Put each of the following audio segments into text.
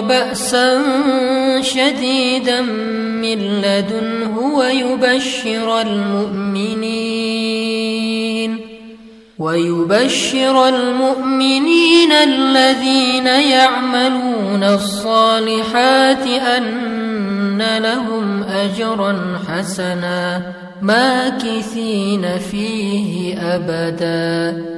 بأسا شديدا من لدنه ويبشر المؤمنين ويبشر المؤمنين الذين يعملون الصالحات أن لهم أجرا حسنا ماكثين فيه أبدا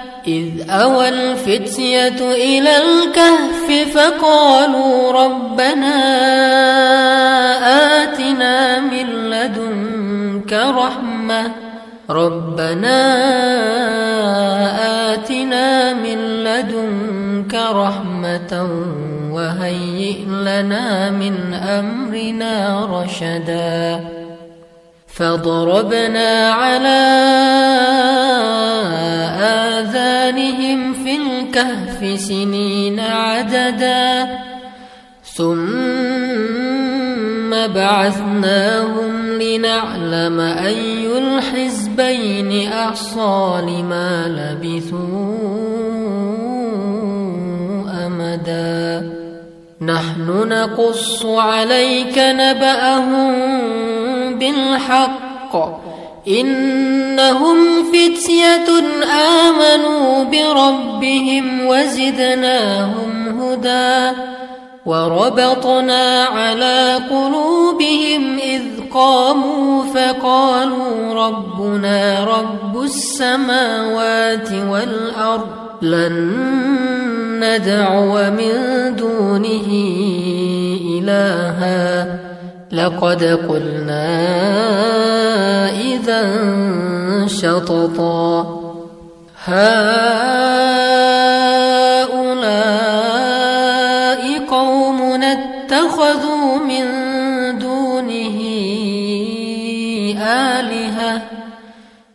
إذ أوى الفتية إلى الكهف فقالوا ربنا آتنا من لدنك رحمة ربنا آتنا من لدنك رحمة وهيئ لنا من أمرنا رشدا. فضربنا على آذانهم في الكهف سنين عددا ثم بعثناهم لنعلم أي الحزبين أحصى لما لبثوا. نحن نقص عليك نبأهم بالحق. إنهم فتية آمنوا بربهم وزدناهم هدى. وربطنا على قلوبهم إذ قاموا فقالوا ربنا رب السماوات والأرض. لن ندعو من دونه إلها. لقد قلنا إذا شططا. هؤلاء قوم اتخذوا من دونه آلهة.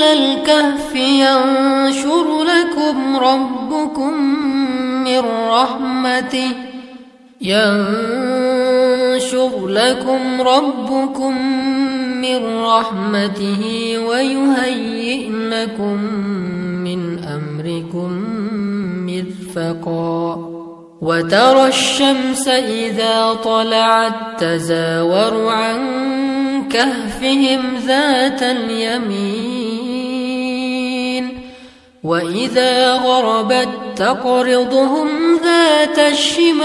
إلى الكهف ينشر لكم ربكم من رحمته. ينشر لكم ربكم من رحمته ويهيئ لكم من أمركم مرفقا. وترى الشمس إذا طلعت تزاور عن كهفهم ذات اليمين. وإذا غربت تقرضهم ذات الشمال.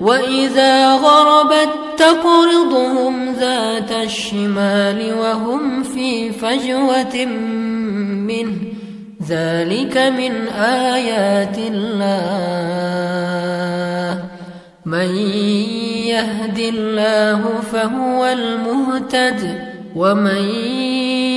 وإذا غربت تقرضهم ذات الشمال وهم في فجوة منه. ذلك من آيات الله. من يهد الله فهو المهتد. ومن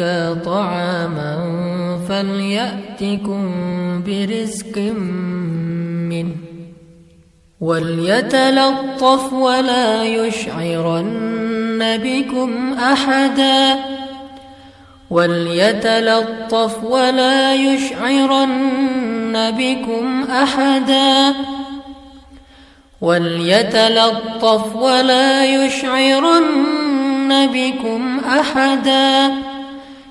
ازكى طعاما فليأتكم برزق منه وليتلطف ولا يشعرن بكم أحدا وليتلطف ولا يشعرن بكم أحدا وليتلطف ولا يشعرن بكم أحدا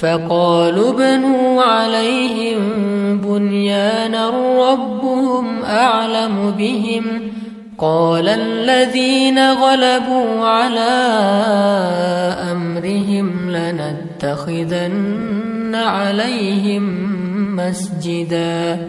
فقالوا ابنوا عليهم بنيانا ربهم أعلم بهم. قال الذين غلبوا على أمرهم لنتخذن عليهم مسجدا.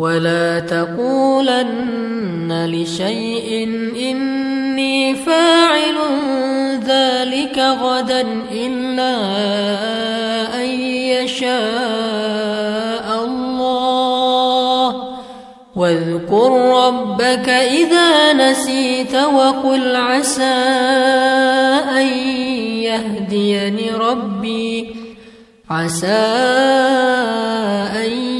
ولا تقولن لشيء إني فاعل ذلك غدا إلا أن يشاء الله. واذكر ربك إذا نسيت وقل عسى أن يهديني ربي. عسى أن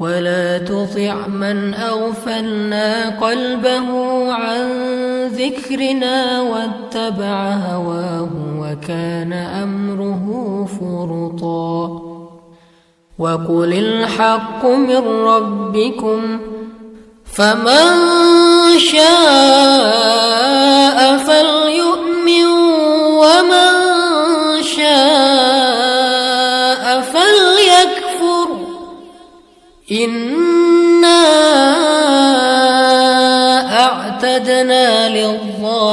ولا تطع من أغفلنا قلبه عن ذكرنا واتبع هواه وكان أمره فرطا. وقل الحق من ربكم فمن شاء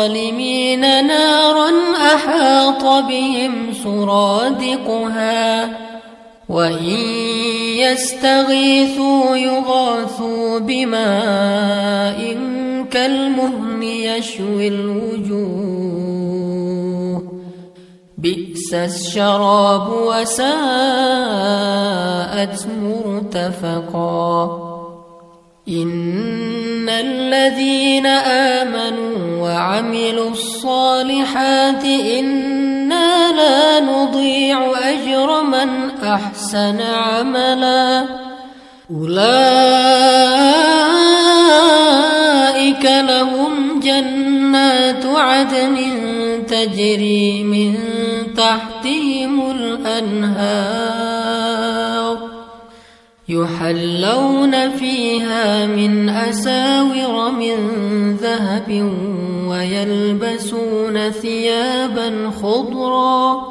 للظالمين نارا أحاط بهم سرادقها وإن يستغيثوا يغاثوا بماء كالمهن يشوي الوجوه بئس الشراب وساءت مرتفقا إن الذين آمنوا وعملوا الصالحات إنا لا نضيع أجر من أحسن عملا. أولئك لهم جنات عدن تجري من تحتهم الأنهار. يحلون فيها من أساور من ذهب ويلبسون ثيابا خضرا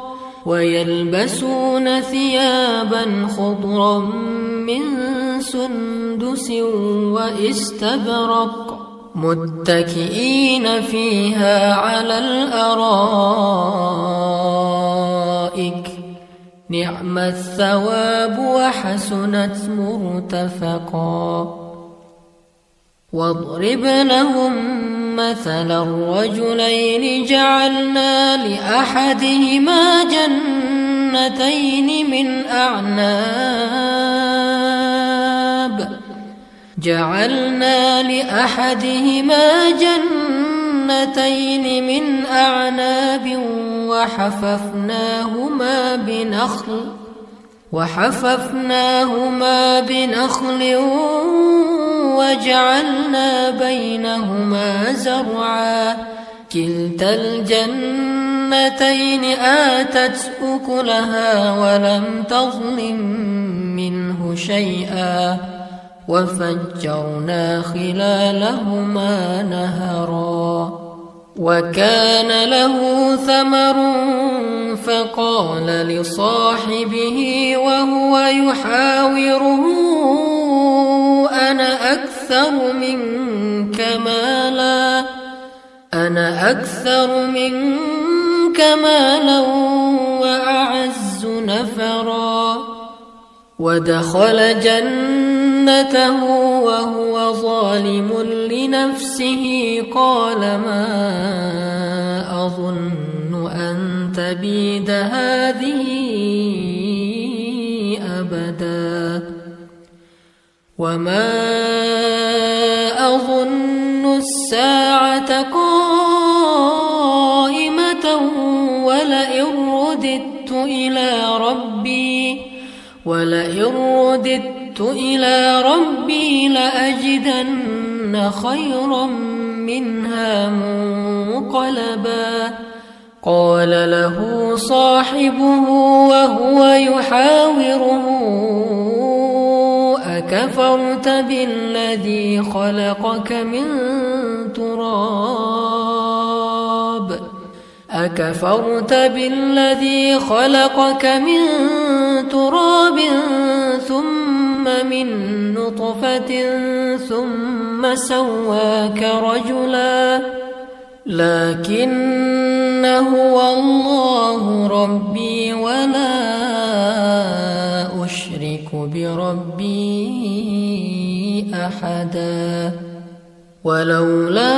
ويلبسون ثيابا خضرا من سندس وإستبرق متكئين فيها على الأرائك. نعم الثواب وحسنت مرتفقا. واضرب لهم مثلا الرجلين جعلنا لأحدهما جنتين من أعناب. جعلنا لأحدهما جنتين من أعناب وحففناهما بنخل وحففناهما بنخل وجعلنا بينهما زرعا. كلتا الجنتين آتت أكلها ولم تظلم منه شيئا. وفجرنا خلالهما نهرا وكان له ثمر فقال لصاحبه وهو يحاوره أنا أكثر منك مالا أنا أكثر منك مالا وأعز نفرا. ودخل جنته وهو ظالم لنفسه قال ما أظن أن تبيد هذه أبدا وما أظن الساعة قائمة ولئن رددت إلى ربي ولئن رددت إلى ربي لأجدن خيرا منها منقلبا. قال له صاحبه وهو يحاوره أكفرت بالذي خلقك من تراب؟ أكفرت بالذي خلقك من تراب ثم من نطفة ثم سواك رجلا لكن هو الله ربي ولا أشرك بربي أحدا ولولا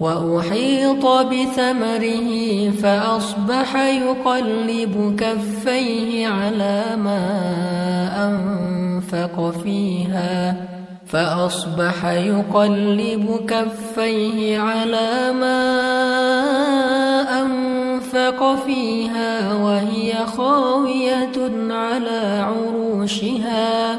وأحيط بثمره فأصبح يقلب كفيه على ما أنفق فيها فأصبح يقلب كفيه على ما أنفق فيها وهي خاوية على عروشها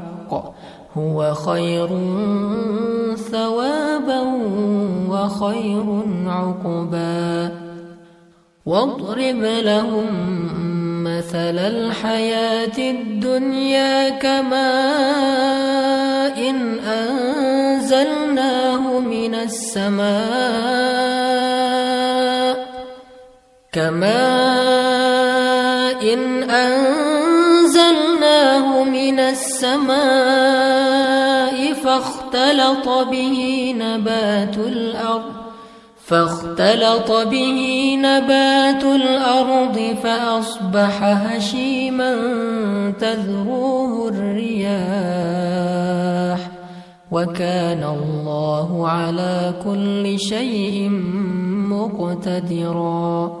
هو خير ثوابا وخير عقبا. واضرب لهم مثل الحياة الدنيا كماء إن أنزلناه من السماء كماء إن أنزلناه من السماء فاختلط به نبات الأرض فاختلط به نبات الأرض فأصبح هشيما تذروه الرياح. وكان الله على كل شيء مقتدرا.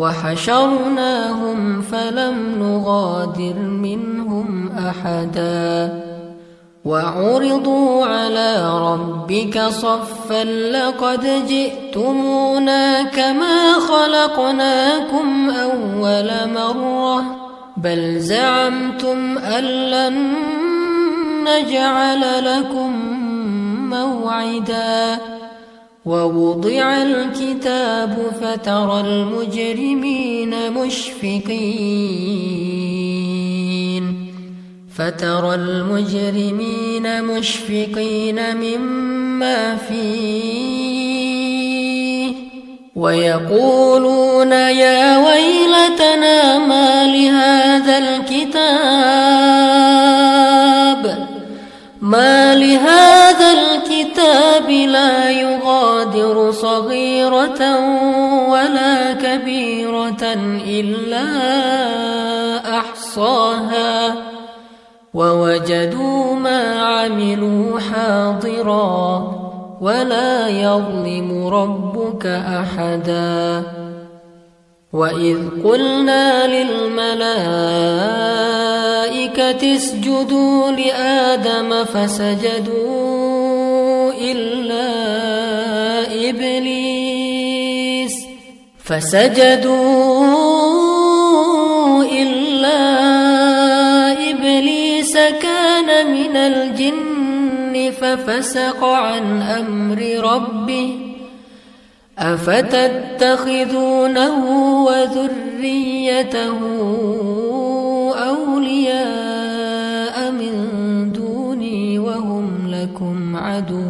وحشرناهم فلم نغادر منهم أحدا. وعرضوا على ربك صفا لقد جئتمونا كما خلقناكم أول مرة بل زعمتم أن لن نجعل لكم موعدا. ووضع الكتاب فترى المجرمين مشفقين فترى المجرمين مشفقين مما فيه ويقولون يا ويلتنا ما لهذا الكتاب ما لهذا الكتاب لا يغادر صغيرة ولا كبيرة إلا أحصاها ووجدوا ما عملوا حاضرا ولا يظلم ربك أحدا وإذ قلنا للملائكة اسجدوا لآدم فسجدوا فسجدوا إلا إبليس كان من الجن ففسق عن أمر ربه أفتتخذونه وذريته أولياء من دوني وهم لكم عدو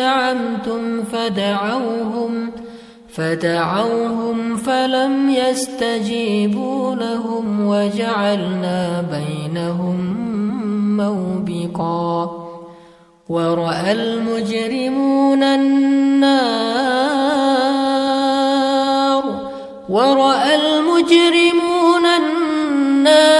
زعمتم فدعوهم فدعوهم فلم يستجيبوا لهم وجعلنا بينهم موبقا. ورأى المجرمون النار ورأى المجرمون النار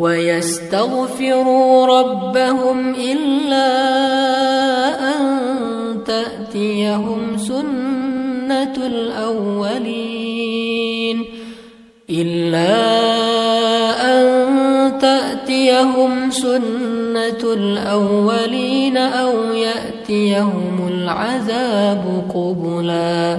ويستغفروا ربهم إلا أن تأتيهم سنة الأولين إلا أن تأتيهم سنة الأولين أو يأتيهم العذاب قبلا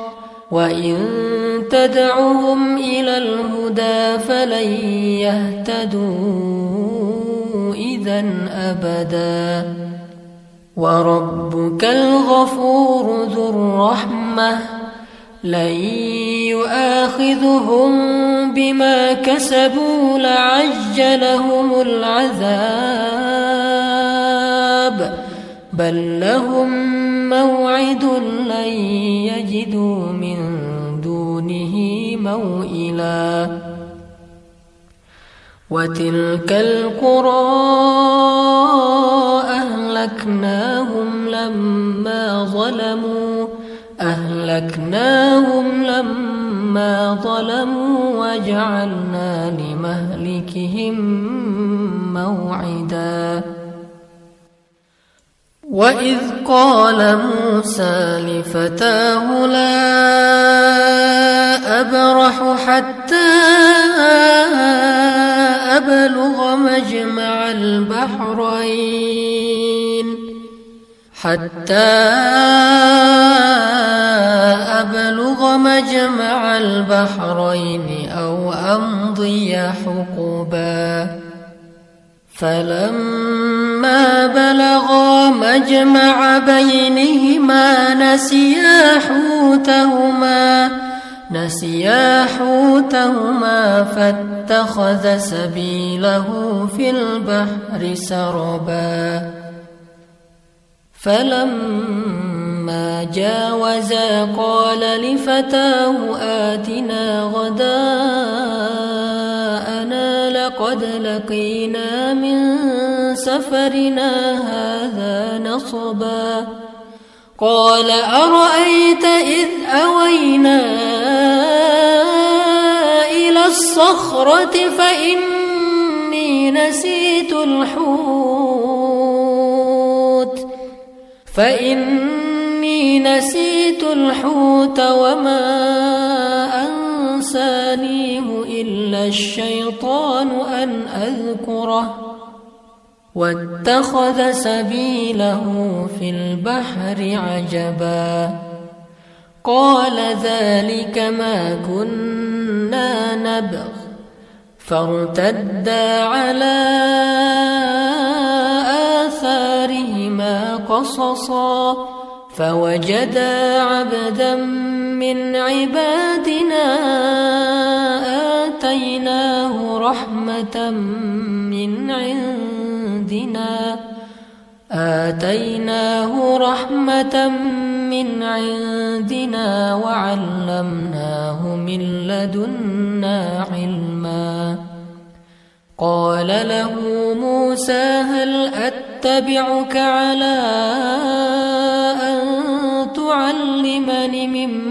وإن تدعهم إلى الهدى فلن يهتدوا إذا أبدا وربك الغفور ذو الرحمه لن يؤاخذهم بما كسبوا لعجلهم العذاب بل لهم موعد لن يجدوا موئلا. وتلك القرى أهلكناهم لما ظلموا أهلكناهم لما ظلموا وجعلنا لمهلكهم موعداً. وإذ قال موسى لفتاه لا أبرح حتى أبلغ مجمع البحرين حتى أبلغ مجمع البحرين أو أمضي حقباً فلما بلغا مجمع بينهما نسيا حوتهما نسيا حوتهما فاتخذ سبيله في البحر سربا. فلما جاوزا قال لفتاه آتنا غداءنا لقد لقينا من سفرنا هذا نصبا. قال أرأيت إذ أوينا إلى الصخرة فإني نسيت الحوت. فإني نسيت الحوت وما أنسانيه إلا الشيطان أن أذكره واتخذ سبيله في البحر عجبا. قال ذلك ما كنا نبغ. فارتدا على آثارهما قصصا. فوجدا عبدا من عبادنا آتيناه رحمة من عندنا. آتيناه رحمة من عندنا وعلمناه من لدنا علما. قال له موسى هل أتبعك على أن تعلمني مما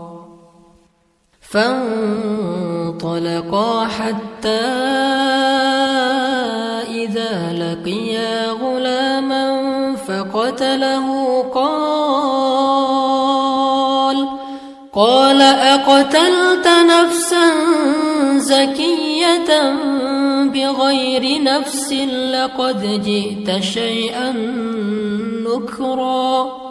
فانطلقا حتى إذا لقيا غلاما فقتله. قال قال أقتلت نفسا زكية بغير نفس لقد جئت شيئا نكرا.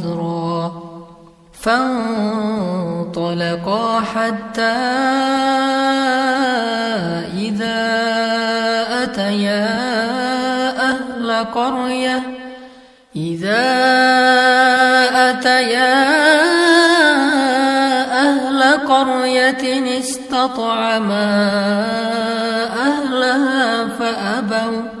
فانطلقا حتى إذا أتيا أهل قرية. إذا أتيا أهل قرية استطعما أهلها فأبوا.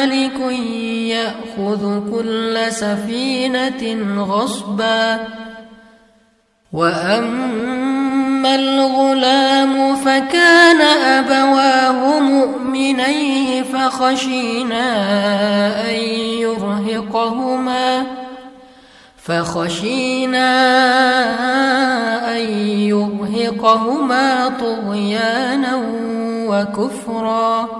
ملك يأخذ كل سفينة غصبا. وأما الغلام فكان أبواه مؤمنيه فخشينا أن يرهقهما. فخشينا أن يرهقهما طغيانا وكفرا.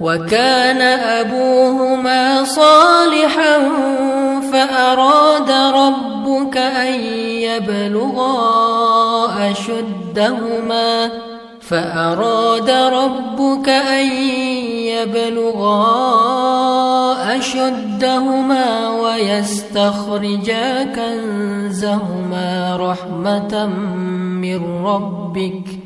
وكان أبوهما صالحا فأراد ربك أن يبلغا أشدهما فأراد ربك أن يبلغا أشدهما ويستخرجا كنزهما رحمة من ربك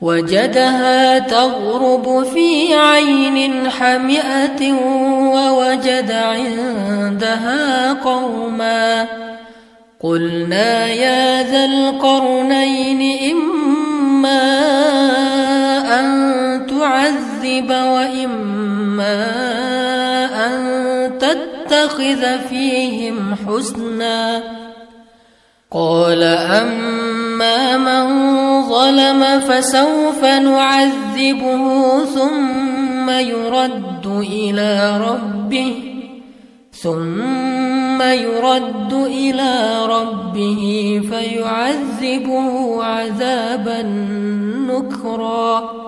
وجدها تغرب في عين حمئة ووجد عندها قوما. قلنا يا ذا القرنين إما أن تعذب وإما أن تتخذ فيهم حسنا. قال أما من ظلم فسوف نعذبه ثم يرد إلى ربه ثم يرد إلى ربه فيعذبه عذابا نكرا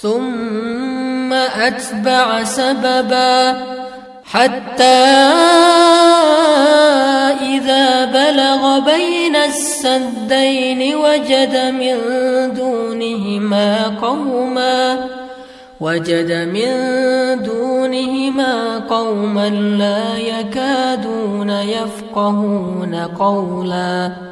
ثم أتبع سببا حتى إذا بلغ بين السدين وجد من دونهما قوما وجد من دونهما قوما لا يكادون يفقهون قولا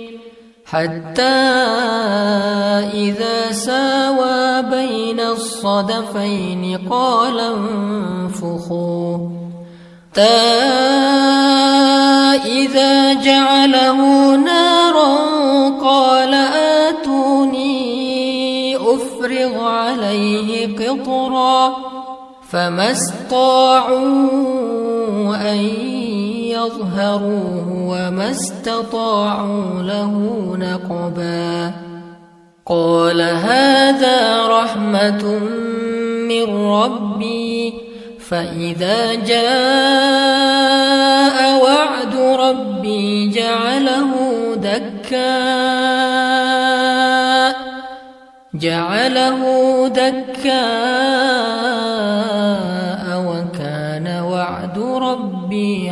حتى إذا ساوى بين الصدفين قال انفخوا. تا إذا جعله نارا قال آتوني أفرغ عليه قطرا. فما استطاعوا أن يظهروه وما استطاعوا له نقبا. قال هذا رحمة من ربي فإذا جاء وعد ربي جعله دكا. جعله دكاء وكان وعد ربي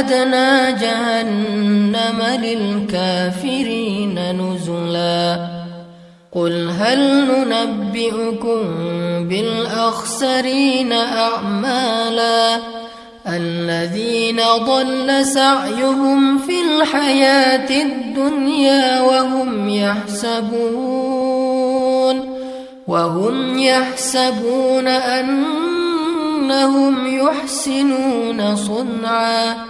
أعتدنا جهنم للكافرين نزلا. قل هل ننبئكم بالأخسرين أعمالا؟ الذين ضل سعيهم في الحياة الدنيا وهم يحسبون وهم يحسبون أنهم يحسنون صنعا.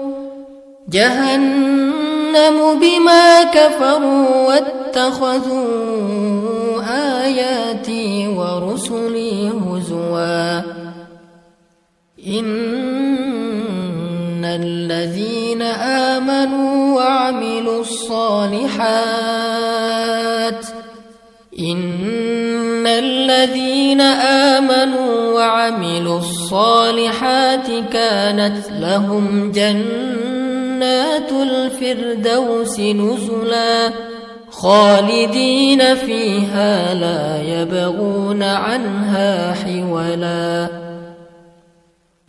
جهنم بما كفروا واتخذوا آياتي ورسلي هزوا. إن الذين آمنوا وعملوا الصالحات إن الذين آمنوا وعملوا الصالحات كانت لهم جنات الفردوس نزلا خالدين فيها لا يبغون عنها حولا.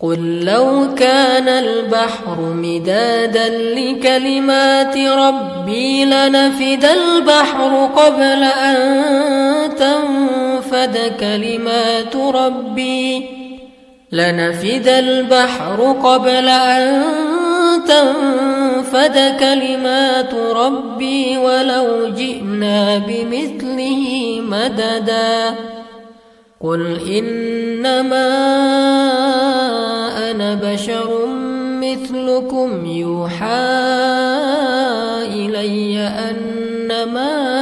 قل لو كان البحر مدادا لكلمات ربي لنفد البحر قبل أن تنفد كلمات ربي. لنفد البحر قبل أن تنفد كلمات ربي ولو جئنا بمثله مددا. قل إنما أنا بشر مثلكم يوحى إلي أنما